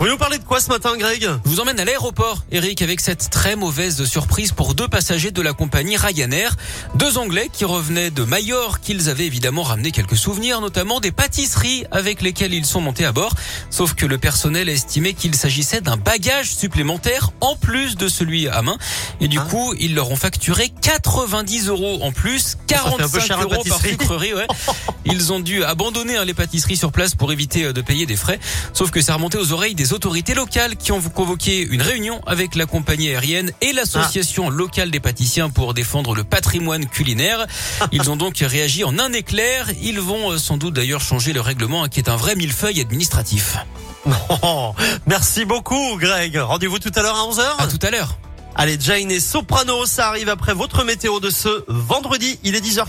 Vous nous parlez de quoi ce matin, Greg? Je vous emmène à l'aéroport, Eric, avec cette très mauvaise surprise pour deux passagers de la compagnie Ryanair. Deux Anglais qui revenaient de Majorque, qu'ils avaient évidemment ramené quelques souvenirs, notamment des pâtisseries avec lesquelles ils sont montés à bord. Sauf que le personnel a estimé qu'il s'agissait d'un bagage supplémentaire en plus de celui à main. Et du Hein coup, ils leur ont facturé 90 euros en plus, fait un peu 45 cher, la euros par sucrerie, ouais. Ils ont dû abandonner hein, les pâtisseries sur place pour éviter euh, de payer des frais. Sauf que ça remontait aux oreilles des autorités locales qui ont convoqué une réunion avec la compagnie aérienne et l'association Ah. locale des pâtissiens pour défendre le patrimoine culinaire. Ils ont donc réagi en un éclair. Ils vont euh, sans doute d'ailleurs changer le règlement hein, qui est un vrai millefeuille administratif. Non. Merci beaucoup, Greg. Rendez-vous tout à l'heure à 11h. À tout à l'heure. Allez, Jane et Soprano, ça arrive après votre météo de ce vendredi. Il est 10h.